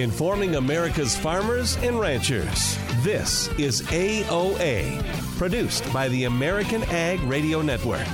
informing America's farmers and ranchers. This is AOA, produced by the American Ag Radio Network.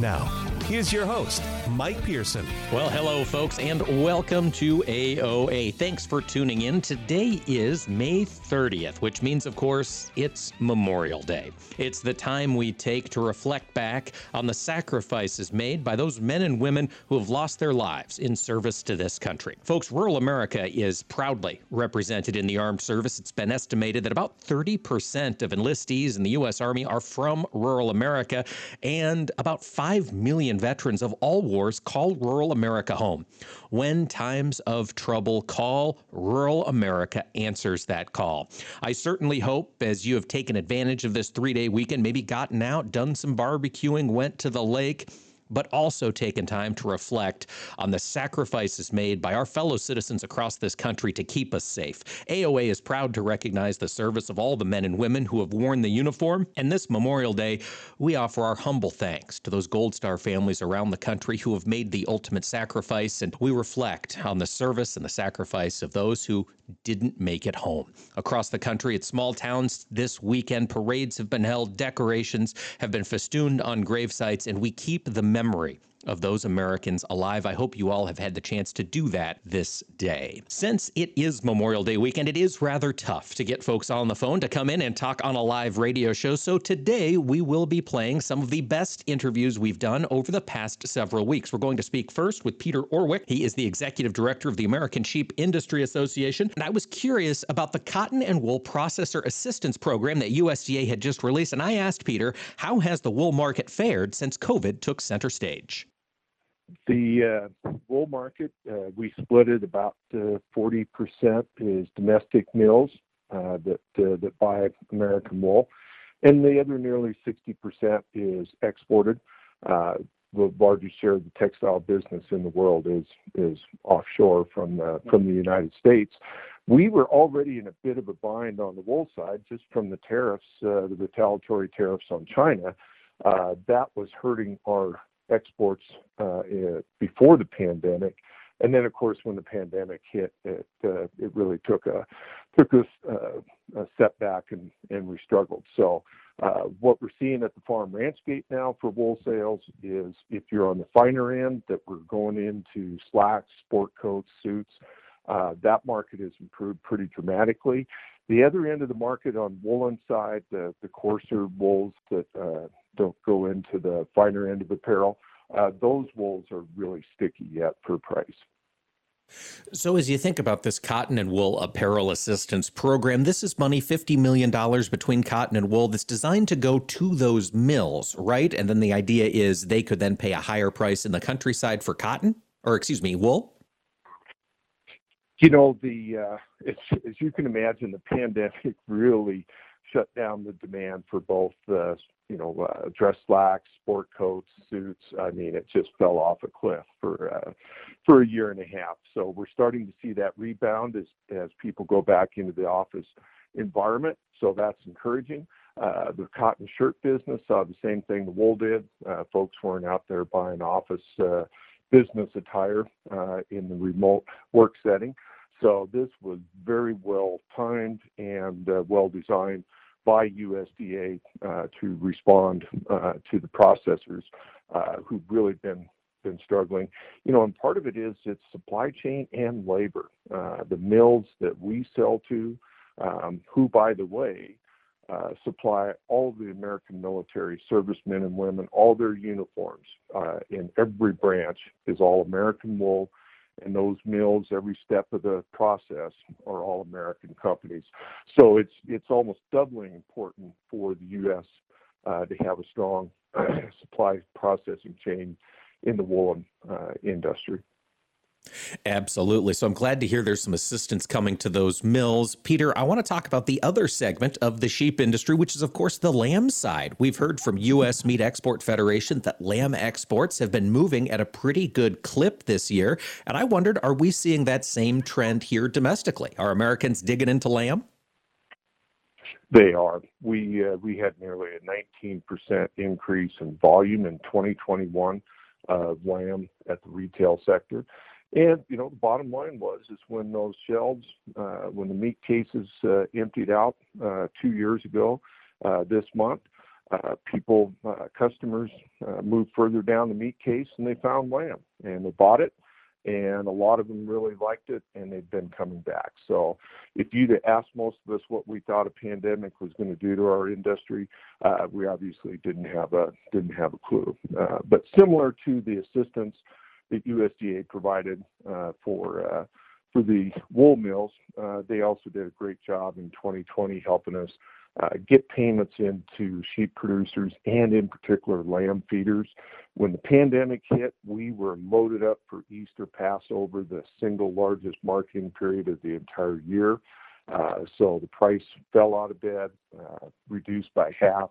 Now, here's your host, Mike Pearson. Well, hello, folks, and welcome to AOA. Thanks for tuning in. Today is May 30th, which means, of course, it's Memorial Day. It's the time we take to reflect back on the sacrifices made by those men and women who have lost their lives in service to this country. Folks, rural America is proudly represented in the armed service. It's been estimated that about 30% of enlistees in the U.S. Army are from rural America, and about 5 million veterans of all wars call rural America home. When times of trouble call, rural America answers that call. I certainly hope, as you have taken advantage of this three day weekend, maybe gotten out, done some barbecuing, went to the lake, but also taken time to reflect on the sacrifices made by our fellow citizens across this country to keep us safe. AOA is proud to recognize the service of all the men and women who have worn the uniform, and this Memorial Day, we offer our humble thanks to those Gold Star families around the country who have made the ultimate sacrifice, and we reflect on the service and the sacrifice of those who didn't make it home. Across the country, at small towns this weekend, parades have been held, decorations have been festooned on grave sites, and we keep the memory of those Americans alive. I hope you all have had the chance to do that this day. Since it is Memorial Day weekend, it is rather tough to get folks on the phone to come in and talk on a live radio show. So today we will be playing some of the best interviews we've done over the past several weeks. We're going to speak first with Peter Orwick. He is the executive director of the American Sheep Industry Association. And I was curious about the cotton and wool processor assistance program that USDA had just released. And I asked Peter, how has the wool market fared since COVID took center stage? The uh, wool market, uh, we split it about uh, 40% is domestic mills uh, that uh, buy American wool, and the other nearly 60% is exported. Uh, the largest share of the textile business in the world is offshore from the United States. We were already in a bit of a bind on the wool side just from the tariffs, the retaliatory tariffs on China. that was hurting our exports uh, before the pandemic, and then of course when the pandemic hit, it uh, it really took a took us uh, a setback and and we struggled. So. What we're seeing at the farm ranch gate now for wool sales is if you're on the finer end that we're going into slacks, sport coats, suits, uh, that market has improved pretty dramatically. The other end of the market on woolen side, the, the coarser wools that uh, don't go into the finer end of apparel. Uh, those wools are really sticky yet for price. So, as you think about this cotton and wool apparel assistance program, this is money $50 million between cotton and wool that's designed to go to those mills, right? And then the idea is they could then pay a higher price in the countryside for cotton, or excuse me, wool? You know, the uh, as you can imagine, the pandemic really shut down the demand for both uh, you know uh, dress slacks, sport coats, suits. I mean, it just fell off a cliff for uh, for a year and a half. So we're starting to see that rebound as as people go back into the office environment. So that's encouraging. Uh, the cotton shirt business saw the same thing the wool did. Uh, folks weren't out there buying office uh, business attire in the remote work setting. So this was very well timed and uh, well designed by USDA uh, to respond uh, to the processors uh, who've really been been struggling. You know, and part of it is it's supply chain and labor. Uh, the mills that we sell to, um, who by the way uh, supply all the American military servicemen and women, all their uniforms uh, in every branch is all American wool and those mills every step of the process are all American companies. So it's it's almost doubly important for the U.S. Uh, to have a strong supply processing chain in the woolen uh, industry. Absolutely. So I'm glad to hear there's some assistance coming to those mills. Peter, I want to talk about the other segment of the sheep industry, which is, of course, the lamb side. We've heard from U.S. Meat Export Federation that lamb exports have been moving at a pretty good clip this year. And I wondered, are we seeing that same trend here domestically? Are Americans digging into lamb? They are. We uh, we had nearly a 19% increase in volume in 2021 of lamb at the retail sector. And you know, the bottom line was is when those shelves, uh, when the meat cases uh, emptied out uh, two years ago, uh, this month, uh, people, uh, customers moved further down the meat case and they found lamb and they bought it. And a lot of them really liked it, and they've been coming back. So, if you'd asked most of us what we thought a pandemic was going to do to our industry, we obviously didn't have a didn't have a clue. but similar to the assistance that USDA provided uh, for uh, for the wool mills. Uh, they also did a great job in 2020 helping us get payments into sheep producers and in particular lamb feeders. When the pandemic hit, we were loaded up for Easter Passover, the single largest marketing period of the entire year. Uh, so the price fell out of bed, uh, reduced by half.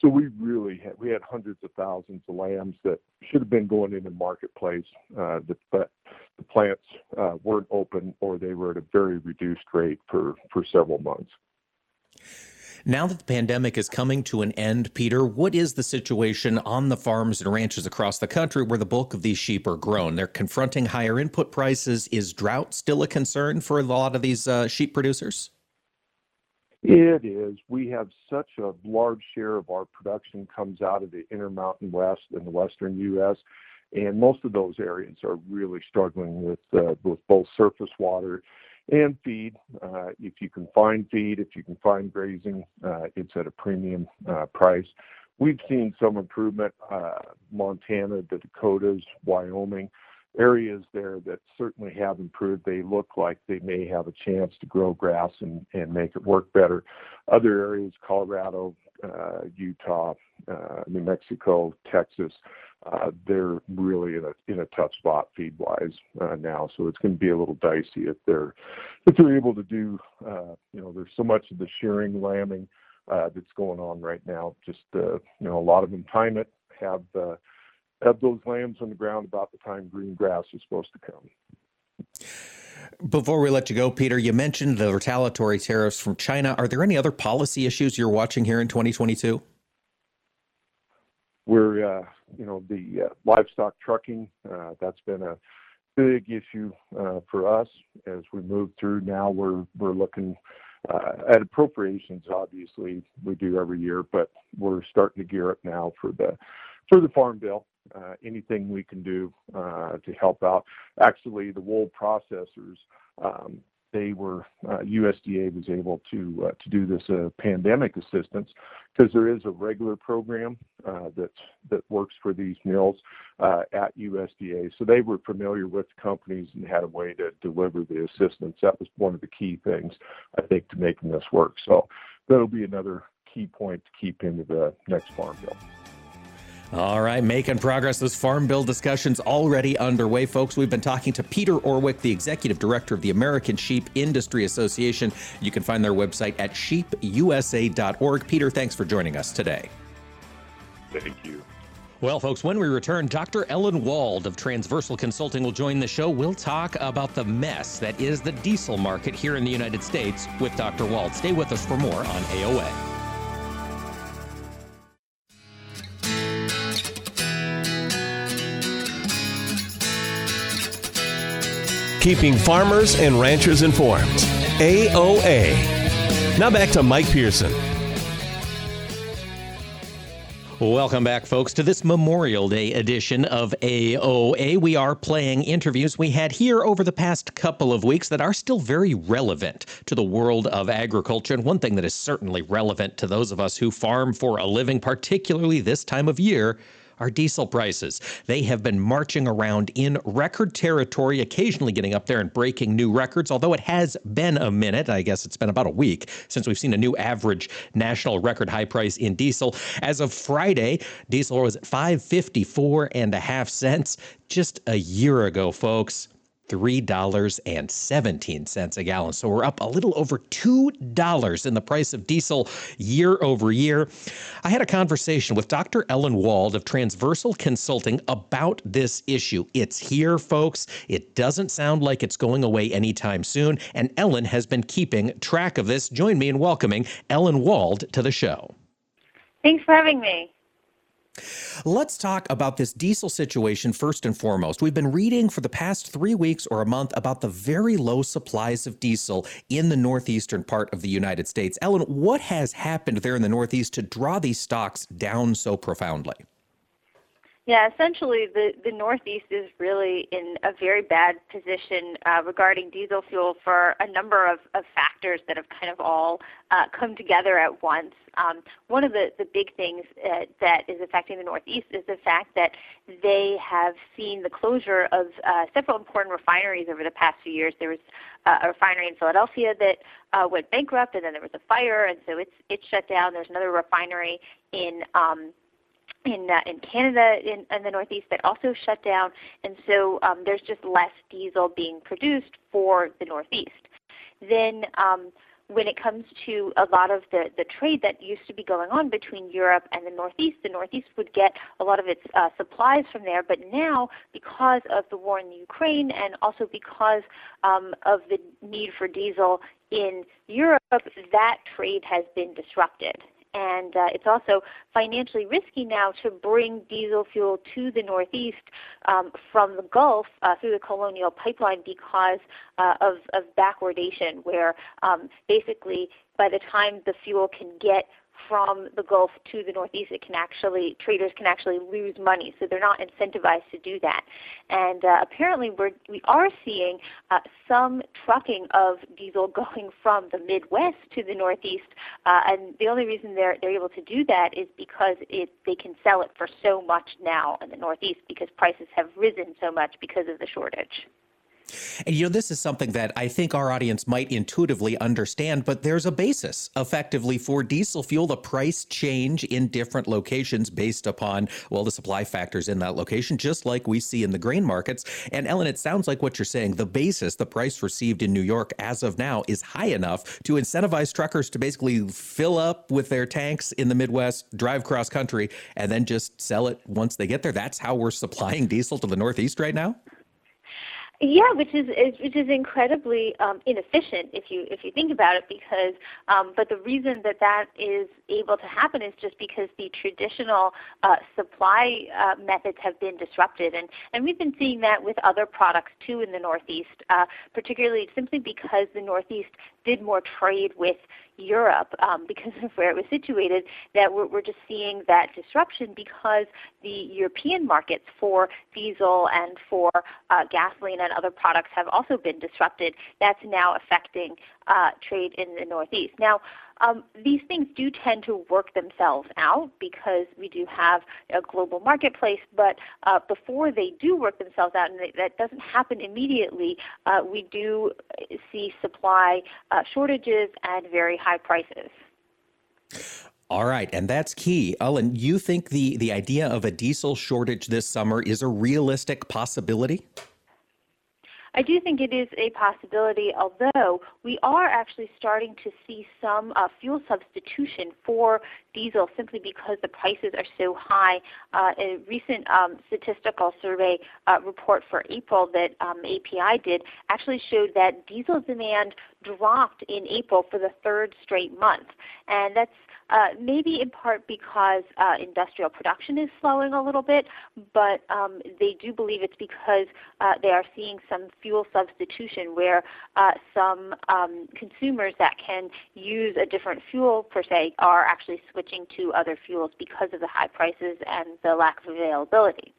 So we really had we had hundreds of thousands of lambs that should have been going in the marketplace, uh, but the plants weren't open or they were at a very reduced rate for several months. Now that the pandemic is coming to an end, Peter, what is the situation on the farms and ranches across the country where the bulk of these sheep are grown? They're confronting higher input prices. Is drought still a concern for a lot of these uh, sheep producers? It is. We have such a large share of our production comes out of the Intermountain West and the Western U.S., and most of those areas are really struggling with uh, with both surface water and feed. Uh, if you can find feed, if you can find grazing, uh, it's at a premium uh, price. We've seen some improvement. Uh, Montana, the Dakotas, Wyoming areas there that certainly have improved. They look like they may have a chance to grow grass and, and make it work better. Other areas, Colorado, uh, Utah, uh, New Mexico, Texas, uh, they're really in a in a tough spot feed wise uh, now. So it's going to be a little dicey if they're if they're able to do. Uh, you know, there's so much of the shearing, lambing uh, that's going on right now. Just uh, you know, a lot of them time it, have uh, have those lambs on the ground about the time green grass is supposed to come. Before we let you go, Peter, you mentioned the retaliatory tariffs from China. Are there any other policy issues you're watching here in 2022? Uh, you know, the uh, livestock trucking, uh, that's been a big issue uh, for us as we move through. Now we're, we're looking uh, at appropriations, obviously, we do every year, but we're starting to gear up now for the for the farm bill uh, anything we can do to help out. Actually, the wool processors, um, they were uh, USDA was able to uh, to do this uh, pandemic assistance because there is a regular program uh, that that works for these mills at USDA. So they were familiar with companies and had a way to deliver the assistance. That was one of the key things I think to making this work. So that'll be another key point to keep into the next farm bill. All right, making progress. Those farm bill discussions already underway, folks. We've been talking to Peter Orwick, the executive director of the American Sheep Industry Association. You can find their website at sheepusa.org. Peter, thanks for joining us today. Thank you. Well, folks, when we return, Dr. Ellen Wald of Transversal Consulting will join the show. We'll talk about the mess that is the diesel market here in the United States with Dr. Wald. Stay with us for more on AOA. Keeping farmers and ranchers informed. AOA. Now back to Mike Pearson. Welcome back, folks, to this Memorial Day edition of AOA. We are playing interviews we had here over the past couple of weeks that are still very relevant to the world of agriculture. And one thing that is certainly relevant to those of us who farm for a living, particularly this time of year, are diesel prices. They have been marching around in record territory, occasionally getting up there and breaking new records, although it has been a minute. I guess it's been about a week since we've seen a new average national record high price in diesel. As of Friday, diesel was at 554 and a half cents. Just a year ago, folks, $3.17 a gallon. So we're up a little over $2 in the price of diesel year over year. I had a conversation with Dr. Ellen Wald of Transversal Consulting about this issue. It's here, folks. It doesn't sound like it's going away anytime soon. And Ellen has been keeping track of this. Join me in welcoming Ellen Wald to the show. Thanks for having me. Let's talk about this diesel situation first and foremost. We've been reading for the past three weeks or a month about the very low supplies of diesel in the northeastern part of the United States. Ellen, what has happened there in the Northeast to draw these stocks down so profoundly? Yeah, essentially, the, the Northeast is really in a very bad position uh, regarding diesel fuel for a number of, of factors that have kind of all uh, come together at once. Um, one of the, the big things uh, that is affecting the Northeast is the fact that they have seen the closure of uh, several important refineries over the past few years. There was uh, a refinery in Philadelphia that uh, went bankrupt, and then there was a fire, and so it's it's shut down. There's another refinery in um, in uh, in Canada in, in the Northeast that also shut down, and so um, there's just less diesel being produced for the Northeast. Then um, when it comes to a lot of the, the trade that used to be going on between Europe and the Northeast, the Northeast would get a lot of its uh, supplies from there. But now, because of the war in Ukraine and also because um, of the need for diesel in Europe, that trade has been disrupted and uh, it's also financially risky now to bring diesel fuel to the Northeast um, from the Gulf uh, through the Colonial Pipeline because uh, of, of backwardation, where um, basically by the time the fuel can get from the Gulf to the Northeast, it can actually traders can actually lose money, so they're not incentivized to do that. And uh, apparently, we're we are seeing uh, some trucking of diesel going from the Midwest to the Northeast, uh, and the only reason they're they're able to do that is because it they can sell it for so much now in the Northeast because prices have risen so much because of the shortage. And you know, this is something that I think our audience might intuitively understand, but there's a basis effectively for diesel fuel. The price change in different locations based upon, well, the supply factors in that location, just like we see in the grain markets. And Ellen, it sounds like what you're saying, the basis, the price received in New York as of now is high enough to incentivize truckers to basically fill up with their tanks in the Midwest, drive cross country, and then just sell it once they get there. That's how we're supplying diesel to the Northeast right now? Yeah, which is, is which is incredibly um, inefficient if you if you think about it. Because um, but the reason that that is able to happen is just because the traditional uh, supply uh, methods have been disrupted, and and we've been seeing that with other products too in the Northeast, uh, particularly simply because the Northeast did more trade with Europe um, because of where it was situated, that we're, we're just seeing that disruption because the European markets for diesel and for uh, gasoline and other products have also been disrupted. That's now affecting uh, trade in the Northeast. Now, um, these things do tend to work themselves out because we do have a global marketplace, but uh, before they do work themselves out, and that doesn't happen immediately, uh, we do see supply uh, shortages and very high prices. All right, and that's key. Ellen, you think the, the idea of a diesel shortage this summer is a realistic possibility? I do think it is a possibility, although we are actually starting to see some uh, fuel substitution for diesel simply because the prices are so high. Uh, a recent um, statistical survey uh, report for April that um, API did actually showed that diesel demand dropped in April for the third straight month. And that's uh, maybe in part because uh, industrial production is slowing a little bit, but um, they do believe it's because uh, they are seeing some fuel substitution where uh, some um, consumers that can use a different fuel per se are actually switching to other fuels because of the high prices and the lack of availability.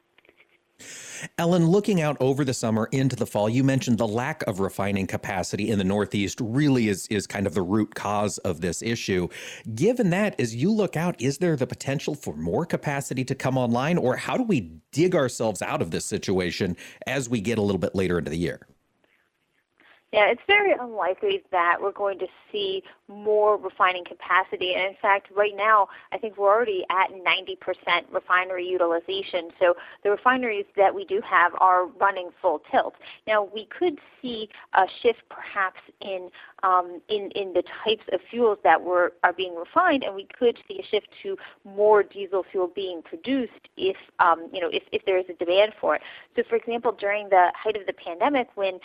Ellen, looking out over the summer into the fall, you mentioned the lack of refining capacity in the Northeast really is, is kind of the root cause of this issue. Given that, as you look out, is there the potential for more capacity to come online, or how do we dig ourselves out of this situation as we get a little bit later into the year? Yeah, it's very unlikely that we're going to see more refining capacity. And in fact, right now, I think we're already at 90% refinery utilization. So the refineries that we do have are running full tilt. Now, we could see a shift perhaps in um, in, in the types of fuels that were are being refined, and we could see a shift to more diesel fuel being produced if um, you know if, if there is a demand for it. So, for example, during the height of the pandemic, when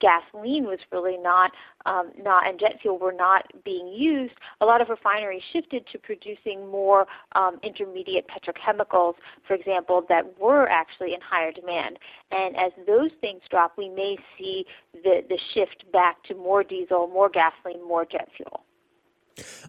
gasoline was really not um, not and jet fuel were not being used, a lot of refineries shifted to producing more um, intermediate petrochemicals, for example, that were actually in higher demand. And as those things drop, we may see the, the shift back to more diesel, more gasoline, more jet fuel.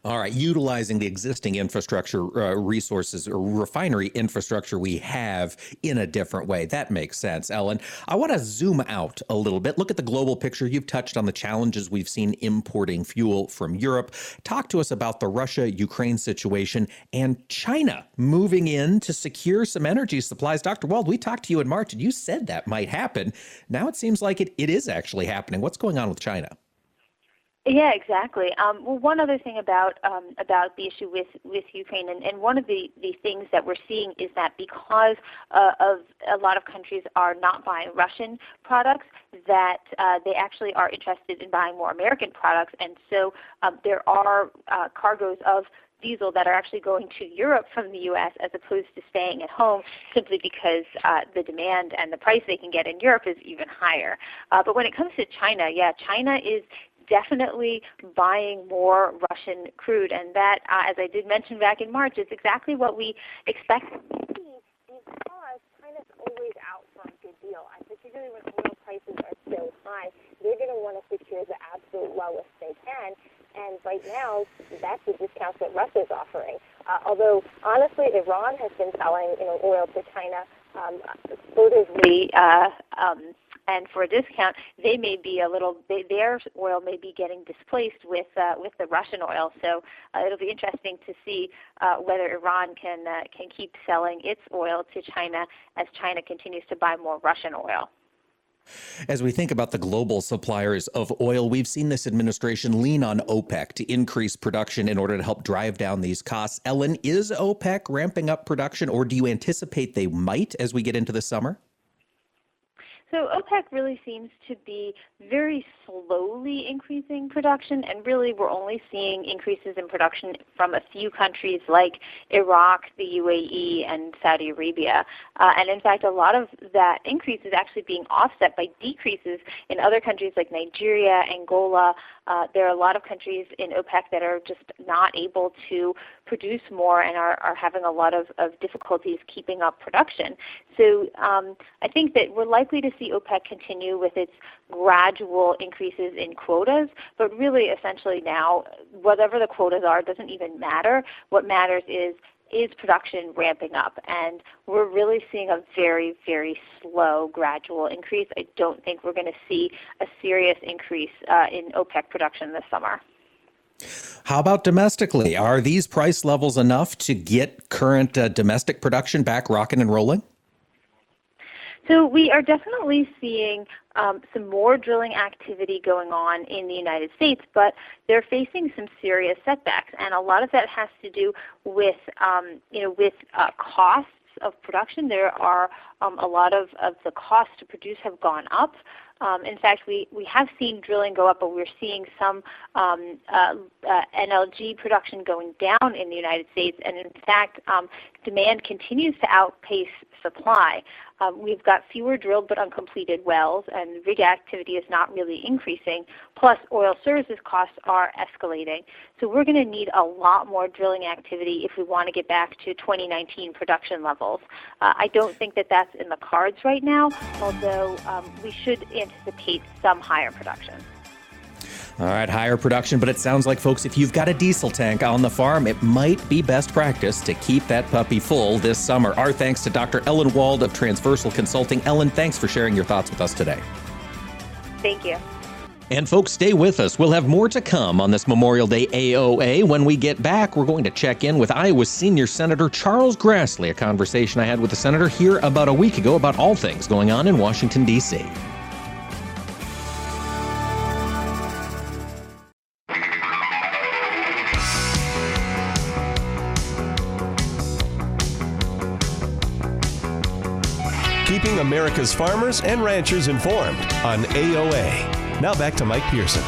All right, utilizing the existing infrastructure uh, resources or refinery infrastructure we have in a different way. That makes sense, Ellen. I want to zoom out a little bit. Look at the global picture. You've touched on the challenges we've seen importing fuel from Europe. Talk to us about the Russia Ukraine situation and China moving in to secure some energy supplies. Dr. Wald, we talked to you in March and you said that might happen. Now it seems like it, it is actually happening. What's going on with China? Yeah, exactly. Um, well, one other thing about um, about the issue with, with Ukraine, and, and one of the, the things that we're seeing is that because uh, of a lot of countries are not buying Russian products, that uh, they actually are interested in buying more American products, and so um, there are uh, cargoes of diesel that are actually going to Europe from the U.S. as opposed to staying at home simply because uh, the demand and the price they can get in Europe is even higher. Uh, but when it comes to China, yeah, China is definitely buying more Russian crude, and that, uh, as I did mention back in March, is exactly what we expected. Because China's always out for a good deal, and particularly when oil prices are so high, they're going to want to secure the absolute lowest they can. And right now, that's the discounts that Russia's offering. Uh, although honestly, Iran has been selling you know oil to China um, furtively. Uh, um, and for a discount, they may be a little. They, their oil may be getting displaced with uh, with the Russian oil. So uh, it'll be interesting to see uh, whether Iran can uh, can keep selling its oil to China as China continues to buy more Russian oil. As we think about the global suppliers of oil, we've seen this administration lean on OPEC to increase production in order to help drive down these costs. Ellen, is OPEC ramping up production, or do you anticipate they might as we get into the summer? So OPEC really seems to be very slowly increasing production, and really we're only seeing increases in production from a few countries like Iraq, the UAE, and Saudi Arabia. Uh, and in fact, a lot of that increase is actually being offset by decreases in other countries like Nigeria, Angola. Uh, there are a lot of countries in OPEC that are just not able to produce more and are, are having a lot of, of difficulties keeping up production. So um, I think that we're likely to see OPEC continue with its gradual increases in quotas, but really essentially now, whatever the quotas are doesn't even matter. What matters is is production ramping up? And we're really seeing a very, very slow, gradual increase. I don't think we're going to see a serious increase uh, in OPEC production this summer. How about domestically? Are these price levels enough to get current uh, domestic production back rocking and rolling? So we are definitely seeing um, some more drilling activity going on in the United States, but they're facing some serious setbacks, and a lot of that has to do with um, you know with uh, costs of production. There are um, a lot of, of the costs to produce have gone up. Um, in fact, we, we have seen drilling go up, but we're seeing some um, uh, uh, NLG production going down in the United States. And in fact, um, demand continues to outpace supply. Um, we've got fewer drilled but uncompleted wells, and rig activity is not really increasing. Plus, oil services costs are escalating. So we're going to need a lot more drilling activity if we want to get back to 2019 production levels. Uh, I don't think that that's in the cards right now, although um, we should anticipate some higher production. All right, higher production, but it sounds like, folks, if you've got a diesel tank on the farm, it might be best practice to keep that puppy full this summer. Our thanks to Dr. Ellen Wald of Transversal Consulting. Ellen, thanks for sharing your thoughts with us today. Thank you. And folks, stay with us. We'll have more to come on this Memorial Day AOA. When we get back, we're going to check in with Iowa's senior Senator Charles Grassley, a conversation I had with the senator here about a week ago about all things going on in Washington, D.C. keeping America's farmers and ranchers informed on AOA. Now back to Mike Pearson.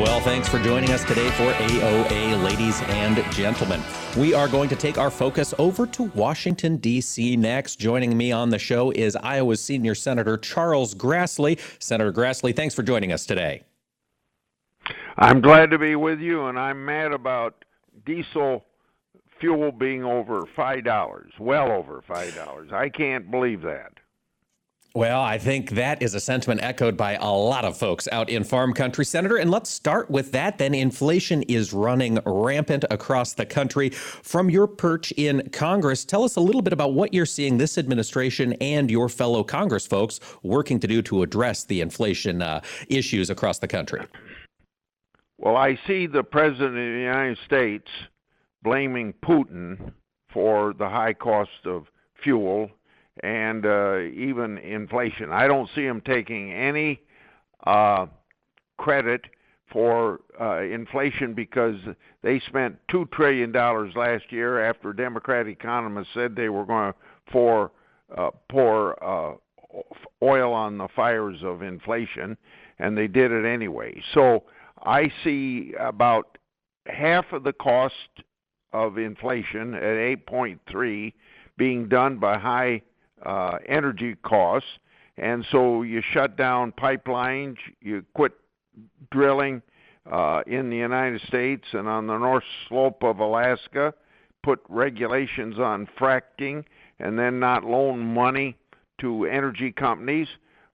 Well, thanks for joining us today for AOA, ladies and gentlemen. We are going to take our focus over to Washington, D.C. next. Joining me on the show is Iowa's Senior Senator Charles Grassley. Senator Grassley, thanks for joining us today. I'm glad to be with you, and I'm mad about diesel fuel being over $5, well over $5. I can't believe that. Well, I think that is a sentiment echoed by a lot of folks out in farm country, Senator. And let's start with that. Then inflation is running rampant across the country. From your perch in Congress, tell us a little bit about what you're seeing this administration and your fellow Congress folks working to do to address the inflation uh, issues across the country. Well, I see the President of the United States blaming Putin for the high cost of fuel and uh, even inflation. I don't see them taking any uh, credit for uh, inflation because they spent two trillion dollars last year after Democratic economists said they were going to pour uh, pour uh, oil on the fires of inflation, and they did it anyway. So I see about half of the cost of inflation at 8.3 being done by high uh, energy costs, and so you shut down pipelines, you quit drilling uh, in the United States and on the north slope of Alaska, put regulations on fracking, and then not loan money to energy companies.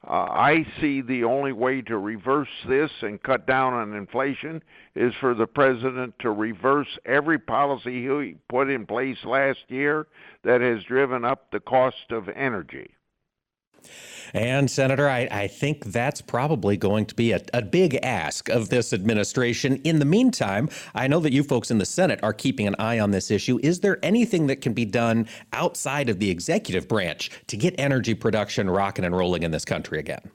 Uh, I see the only way to reverse this and cut down on inflation is for the president to reverse every policy he put in place last year that has driven up the cost of energy. And, Senator, I, I, think that's probably going to be a, a, big ask of this administration. In the meantime, I know that you folks in the Senate are keeping an eye on this issue. Is there anything that can be done outside of the executive branch to get energy production rocking and rolling in this country again?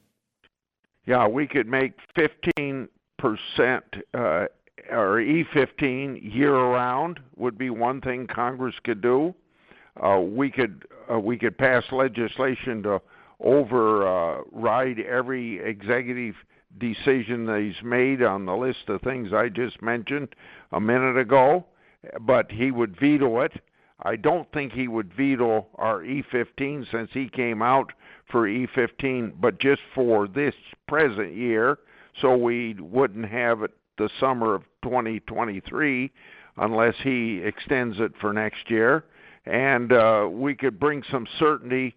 Yeah, we could make 15% uh, or E15 year round would be one thing Congress could do. Uh, we could uh, we could pass legislation to override every executive decision that he's made on the list of things I just mentioned a minute ago, but he would veto it. I don't think he would veto our E15 since he came out for E15, but just for this present year, so we wouldn't have it the summer of 2023 unless he extends it for next year. And uh, we could bring some certainty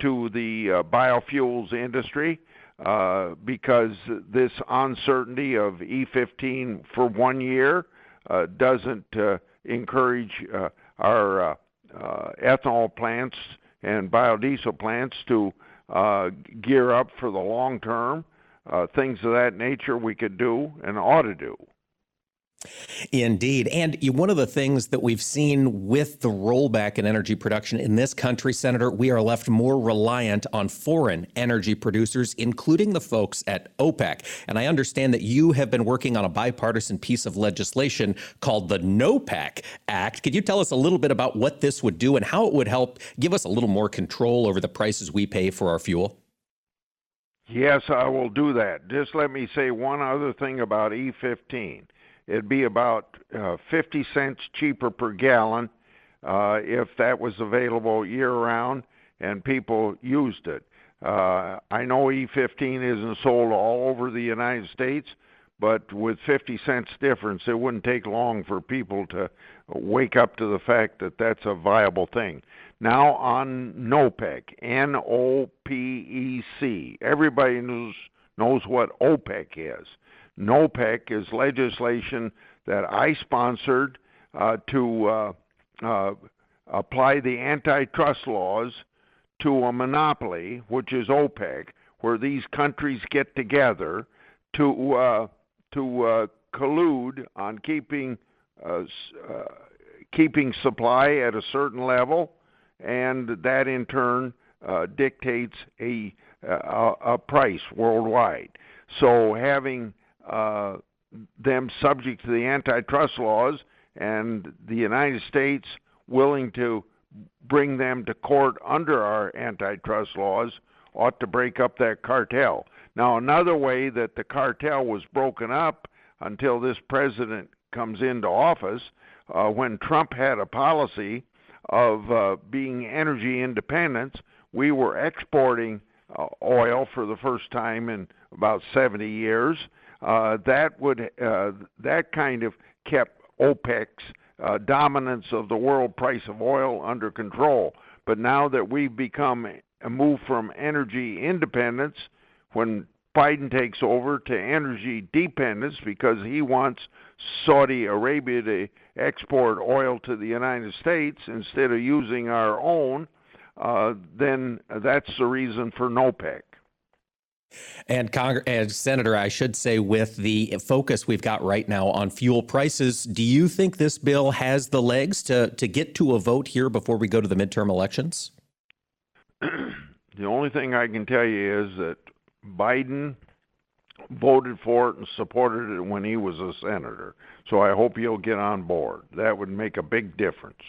to the uh, biofuels industry uh, because this uncertainty of E15 for one year uh, doesn't uh, encourage uh, our uh, uh, ethanol plants and biodiesel plants to uh, gear up for the long term. Uh, things of that nature we could do and ought to do. Indeed. And one of the things that we've seen with the rollback in energy production in this country, Senator, we are left more reliant on foreign energy producers, including the folks at OPEC. And I understand that you have been working on a bipartisan piece of legislation called the NOPEC Act. Could you tell us a little bit about what this would do and how it would help give us a little more control over the prices we pay for our fuel? Yes, I will do that. Just let me say one other thing about E15 it'd be about uh, 50 cents cheaper per gallon uh, if that was available year round and people used it. Uh, I know E15 isn't sold all over the United States, but with 50 cents difference, it wouldn't take long for people to wake up to the fact that that's a viable thing. Now on NOPEC, N O P E C. Everybody knows knows what OPEC is. NOPEC is legislation that I sponsored uh, to uh, uh, apply the antitrust laws to a monopoly, which is OPEC, where these countries get together to uh, to uh, collude on keeping uh, keeping supply at a certain level, and that in turn dictates a, a a price worldwide. So having uh, them subject to the antitrust laws and the United States willing to bring them to court under our antitrust laws ought to break up that cartel. Now, another way that the cartel was broken up, until this president comes into office. Uh, when Trump had a policy of uh, being energy independent, we were exporting uh, oil for the first time in about 70 years. Uh, that would uh, that kind of kept OPEC's uh, dominance of the world price of oil under control. But now that we've become a move from energy independence, when Biden takes over to energy dependence because he wants Saudi Arabia to export oil to the United States instead of using our own, uh, then that's the reason for NOPEC. And, and Senator, I should say, with the focus we've got right now on fuel prices, do you think this bill has the legs to, to get to a vote here before we go to the midterm elections? the only thing I can tell you is that Biden voted for it and supported it when he was a senator. So I hope you'll get on board. That would make a big difference.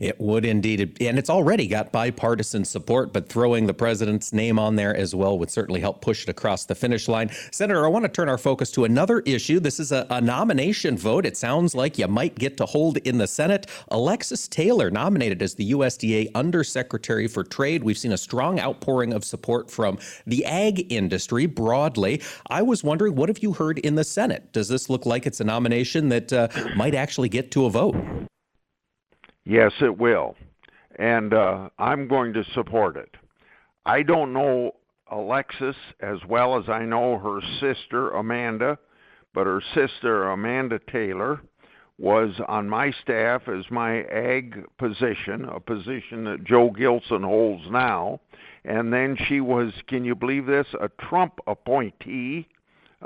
It would indeed. And it's already got bipartisan support, but throwing the president's name on there as well would certainly help push it across the finish line. Senator, I want to turn our focus to another issue. This is a, a nomination vote. It sounds like you might get to hold in the Senate. Alexis Taylor, nominated as the USDA Undersecretary for Trade. We've seen a strong outpouring of support from the ag industry broadly. I was wondering, what have you heard in the Senate? Does this look like it's a nomination that uh, might actually get to a vote? Yes, it will. And uh, I'm going to support it. I don't know Alexis as well as I know her sister, Amanda, but her sister, Amanda Taylor, was on my staff as my ag position, a position that Joe Gilson holds now. And then she was, can you believe this, a Trump appointee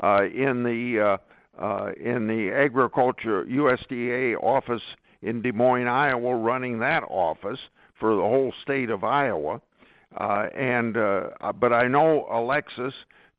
uh, in the uh, uh, in the agriculture USDA office in Des Moines, Iowa, running that office for the whole state of Iowa. Uh, and uh, but I know Alexis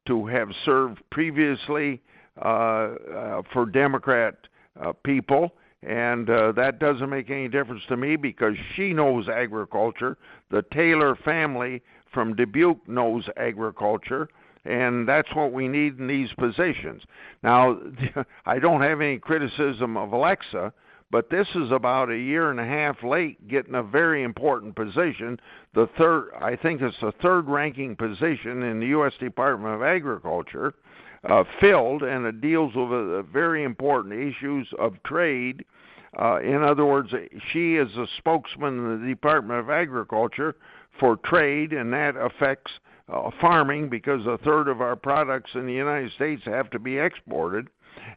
to have served previously uh, uh for Democrat uh, people, and uh, that doesn't make any difference to me because she knows agriculture. The Taylor family from Dubuque knows agriculture, and that's what we need in these positions. Now, I don't have any criticism of Alexa but this is about a year and a half late getting a very important position. The third, I think it's the third ranking position in the U.S. Department of Agriculture, uh, filled, and it deals with a very important issues of trade. Uh, in other words, she is a spokesman in the Department of Agriculture for trade, and that affects uh, farming because a third of our products in the United States have to be exported.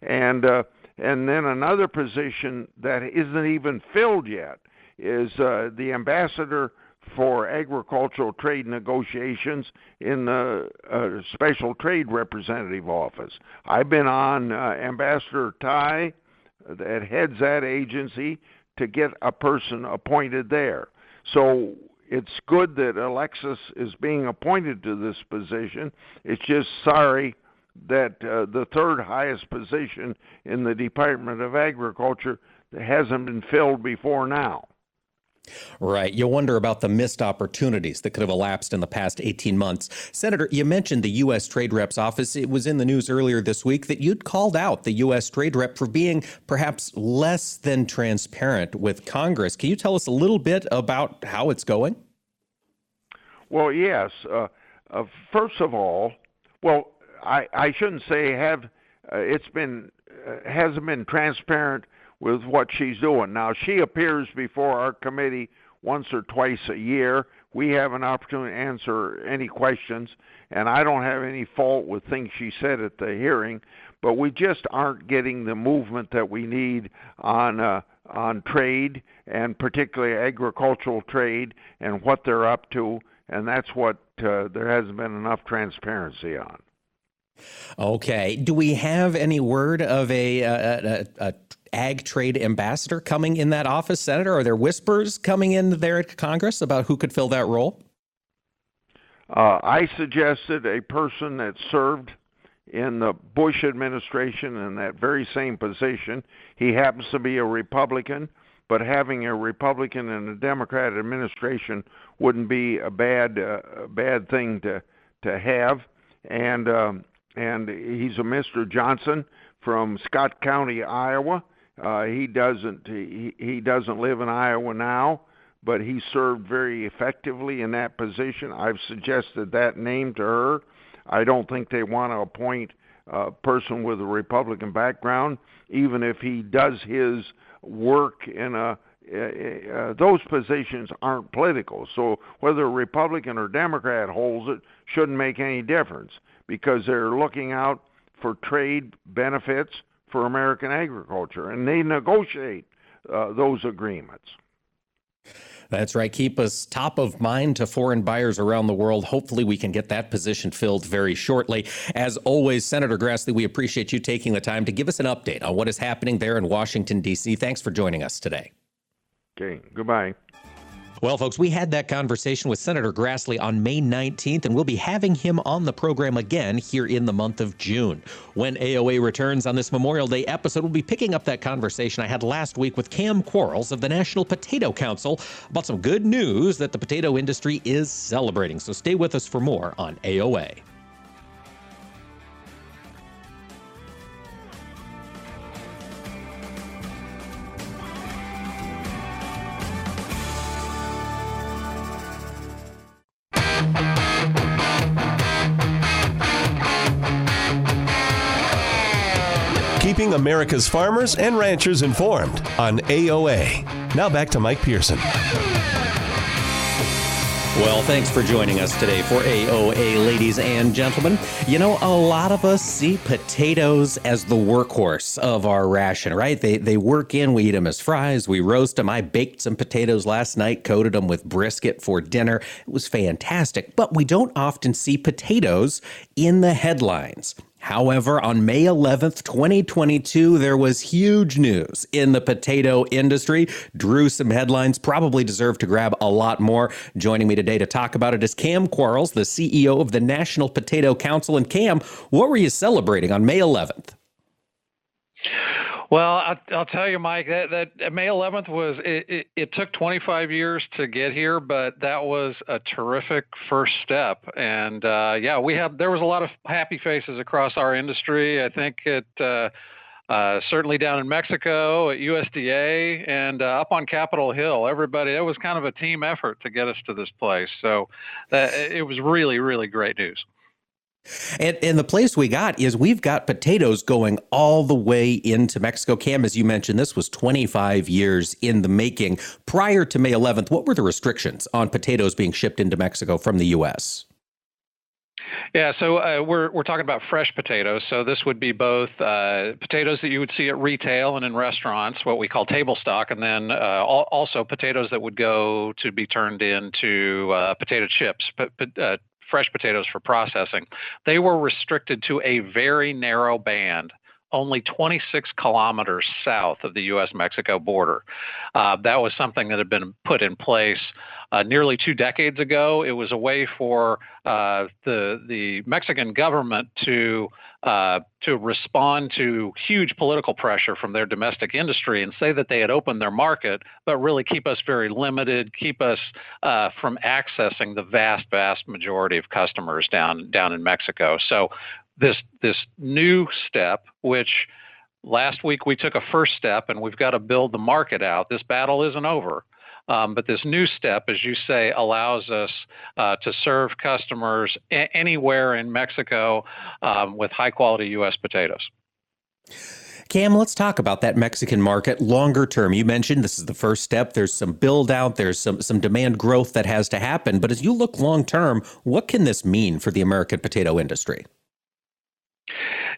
And uh, and then another position that isn't even filled yet is uh, the ambassador for agricultural trade negotiations in the uh, special trade representative office. I've been on uh, Ambassador Tai that heads that agency to get a person appointed there. So it's good that Alexis is being appointed to this position. It's just sorry that uh, the third highest position in the Department of Agriculture hasn't been filled before now. Right. You wonder about the missed opportunities that could have elapsed in the past 18 months. Senator, you mentioned the U.S. Trade Rep's office. It was in the news earlier this week that you'd called out the U.S. Trade Rep for being perhaps less than transparent with Congress. Can you tell us a little bit about how it's going? Well, yes. Uh, uh, first of all, well, I I shouldn't say have uh, it's been uh, hasn't been transparent with what she's doing. Now she appears before our committee once or twice a year. We have an opportunity to answer any questions, and I don't have any fault with things she said at the hearing, but we just aren't getting the movement that we need on uh, on trade and particularly agricultural trade and what they're up to, and that's what uh, there hasn't been enough transparency on. Okay. Do we have any word of a, a, a, a ag trade ambassador coming in that office, Senator? Are there whispers coming in there at Congress about who could fill that role? Uh, I suggested a person that served in the Bush administration in that very same position. He happens to be a Republican, but having a Republican and a Democrat administration wouldn't be a bad uh, bad thing to to have. And um, and he's a Mr. Johnson from Scott County, Iowa. Uh, he doesn't he, he doesn't live in Iowa now, but he served very effectively in that position. I've suggested that name to her. I don't think they want to appoint a person with a Republican background, even if he does his work in a uh, those positions aren't political. So whether a Republican or Democrat holds it shouldn't make any difference because they're looking out for trade benefits for American agriculture, and they negotiate uh, those agreements. That's right. Keep us top of mind to foreign buyers around the world. Hopefully, we can get that position filled very shortly. As always, Senator Grassley, we appreciate you taking the time to give us an update on what is happening there in Washington, D.C. Thanks for joining us today. Okay. Goodbye. Well, folks, we had that conversation with Senator Grassley on May 19th, and we'll be having him on the program again here in the month of June. When AOA returns on this Memorial Day episode, we'll be picking up that conversation I had last week with Kam Quarles of the National Potato Council about some good news that the potato industry is celebrating. So stay with us for more on AOA. America's farmers and ranchers informed on AOA. Now back to Mike Pearson. Well, thanks for joining us today for AOA, ladies and gentlemen. You know, a lot of us see potatoes as the workhorse of our ration, right? They they work in. We eat them as fries. We roast them. I baked some potatoes last night, coated them with brisket for dinner. It was fantastic. But we don't often see potatoes in the headlines. However, on May 11th, 2022, there was huge news in the potato industry. Drew some headlines, probably deserve to grab a lot more. Joining me today to talk about it is Kam Quarles, the CEO of the National Potato Council. And Kam, what were you celebrating on May 11th? Well, I'll, I'll tell you, Mike, that, that May 11th was it, it, it, took 25 years to get here, but that was a terrific first step. And uh, yeah, we have there was a lot of happy faces across our industry. I think it. Uh, uh, certainly down in Mexico at USDA and uh, up on Capitol Hill, everybody, it was kind of a team effort to get us to this place. So that, it was really, really great news. And, and the place we got is we've got potatoes going all the way into Mexico. Kam, as you mentioned, this was 25 years in the making. Prior to May 11th, what were the restrictions on potatoes being shipped into Mexico from the U.S.? Yeah, so uh, we're we're talking about fresh potatoes. So this would be both uh, potatoes that you would see at retail and in restaurants, what we call table stock, and then uh, also potatoes that would go to be turned into uh, potato chips, uh, fresh potatoes for processing, they were restricted to a very narrow band only 26 kilometers south of the U.S. Mexico border. Uh, that was something that had been put in place uh, nearly two decades ago. It was a way for uh, the the Mexican government to uh, to respond to huge political pressure from their domestic industry and say that they had opened their market, but really keep us very limited, keep us uh, from accessing the vast, vast majority of customers down down in Mexico. So this this new step, which last week we took a first step, and we've got to build the market out. This battle isn't over. Um, but this new step, as you say, allows us uh, to serve customers a- anywhere in Mexico um, with high quality U.S. potatoes. Kam, let's talk about that Mexican market longer term. You mentioned this is the first step. There's some build out, there's some some demand growth that has to happen. But as you look long term, what can this mean for the American potato industry?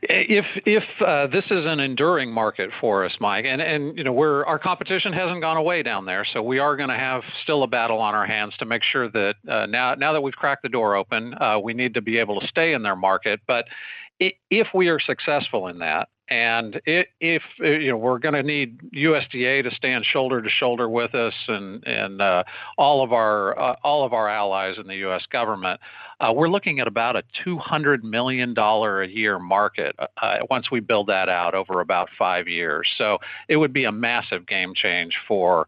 If if uh, this is an enduring market for us, Mike, and and you know we're our competition hasn't gone away down there, so we are going to have still a battle on our hands to make sure that uh, now now that we've cracked the door open, uh, we need to be able to stay in their market. But if we are successful in that, and it, if uh, you know we're going to need USDA to stand shoulder to shoulder with us, and and uh, all of our uh, all of our allies in the U.S. government, uh, we're looking at about a 200 million dollar a year market uh, uh, once we build that out over about five years. So it would be a massive game change for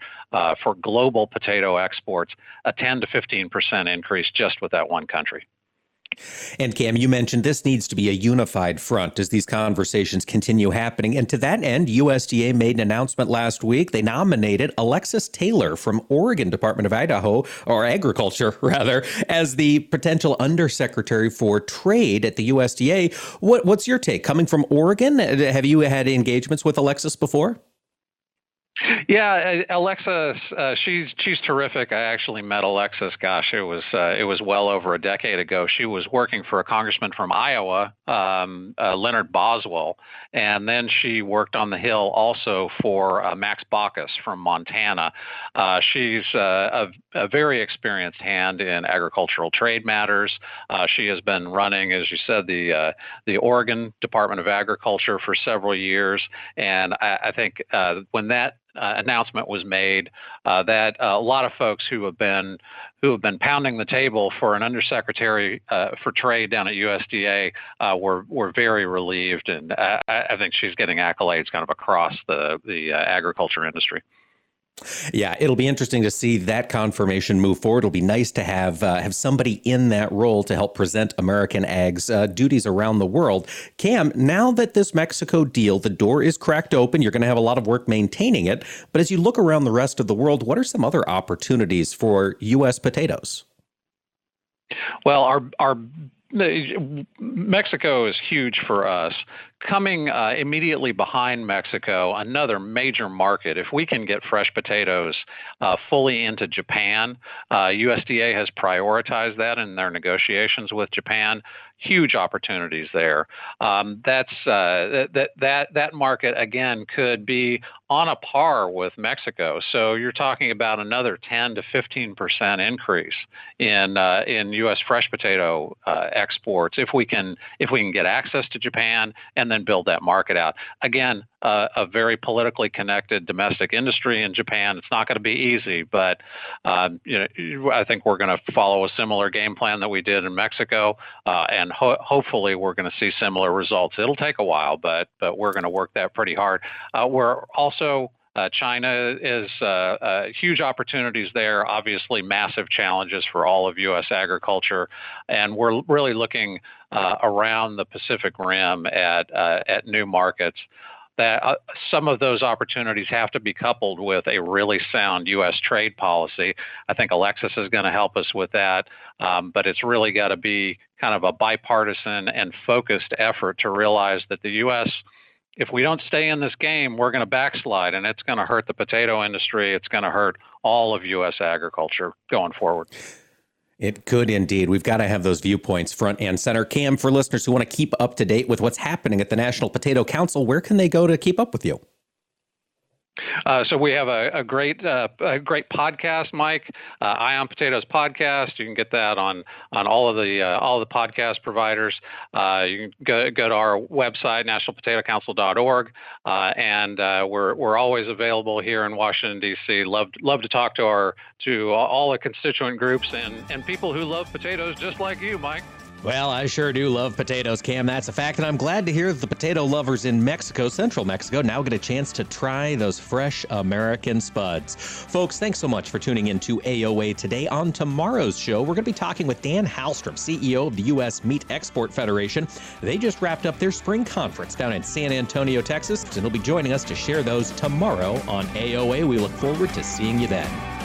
for global potato exports, a 10 to 15 percent increase just with that one country. And Kam, you mentioned this needs to be a unified front as these conversations continue happening. And to that end, USDA made an announcement last week. They nominated Alexis Taylor from Oregon Department of Idaho, or Agriculture rather, as the potential undersecretary for trade at the USDA. What, what's your take? Coming from Oregon, have you had engagements with Alexis before? Yeah, uh, Alexis, uh, she's she's terrific. I actually met Alexis. Gosh, it was uh, it was well over a decade ago. She was working for a congressman from Iowa, um, uh, Leonard Boswell, and then she worked on the Hill also for uh, Max Baucus from Montana. Uh, she's a, a, very experienced hand in agricultural trade matters. she has been running, as you said, the the Oregon Department of Agriculture for several years, and I, I think when that announcement was made uh, that a lot of folks who have been who have been pounding the table for an undersecretary uh, for trade down at USDA uh, were were very relieved, and I, I, think she's getting accolades kind of across the the uh, agriculture industry. Yeah, it'll be interesting to see that confirmation move forward. It'll be nice to have uh, have somebody in that role to help present American Ag's uh, duties around the world. Kam, now that this Mexico deal, the door is cracked open. You're going to have a lot of work maintaining it. But as you look around the rest of the world, what are some other opportunities for U.S. potatoes? Well, our our Mexico is huge for us. Coming uh, immediately behind Mexico, another major market. If we can get fresh potatoes uh, fully into Japan, uh, USDA has prioritized that in their negotiations with Japan huge opportunities there. Um, that's uh, that that that market again could be on a par with Mexico. So you're talking about another 10 to 15 percent increase in uh, in U.S. fresh potato uh, exports if we can if we can get access to Japan and then build that market out. Again, uh, a very politically connected domestic industry in Japan. It's not going to be easy, but um, you know I think we're going to follow a similar game plan that we did in Mexico uh, and and ho- hopefully we're going to see similar results. It'll take a while, but but we're going to work that pretty hard. Uh, we're also uh, China is uh, uh, huge opportunities there. Obviously, massive challenges for all of U.S. agriculture, and we're really looking uh, around the Pacific Rim at uh, at new markets that uh, some of those opportunities have to be coupled with a really sound U.S. trade policy. I think Alexis is going to help us with that, um, but it's really got to be kind of a bipartisan and focused effort to realize that the U.S. If we don't stay in this game, we're going to backslide, and it's going to hurt the potato industry. It's going to hurt all of U.S. agriculture going forward. It could indeed. We've got to have those viewpoints front and center. Kam, for listeners who want to keep up to date with what's happening at the National Potato Council, where can they go to keep up with you? Uh, so we have a, a great uh, a great podcast, Mike. Uh, Eye on Potatoes podcast. You can get that on on all of the uh, all the podcast providers. Uh, you can go, go to our website nationalpotatocouncil.org, uh, and we're we're always available here in Washington D.C. Love love to talk to our to all the constituent groups and and people who love potatoes just like you, Mike. Well, I sure do love potatoes, Kam. That's a fact. And I'm glad to hear the potato lovers in Mexico, central Mexico, now get a chance to try those fresh American spuds. Folks, thanks so much for tuning in to AOA today. On tomorrow's show, we're going to be talking with Dan Halstrom, CEO of the U.S. Meat Export Federation. They just wrapped up their spring conference down in San Antonio, Texas, and he'll be joining us to share those tomorrow on AOA. We look forward to seeing you then.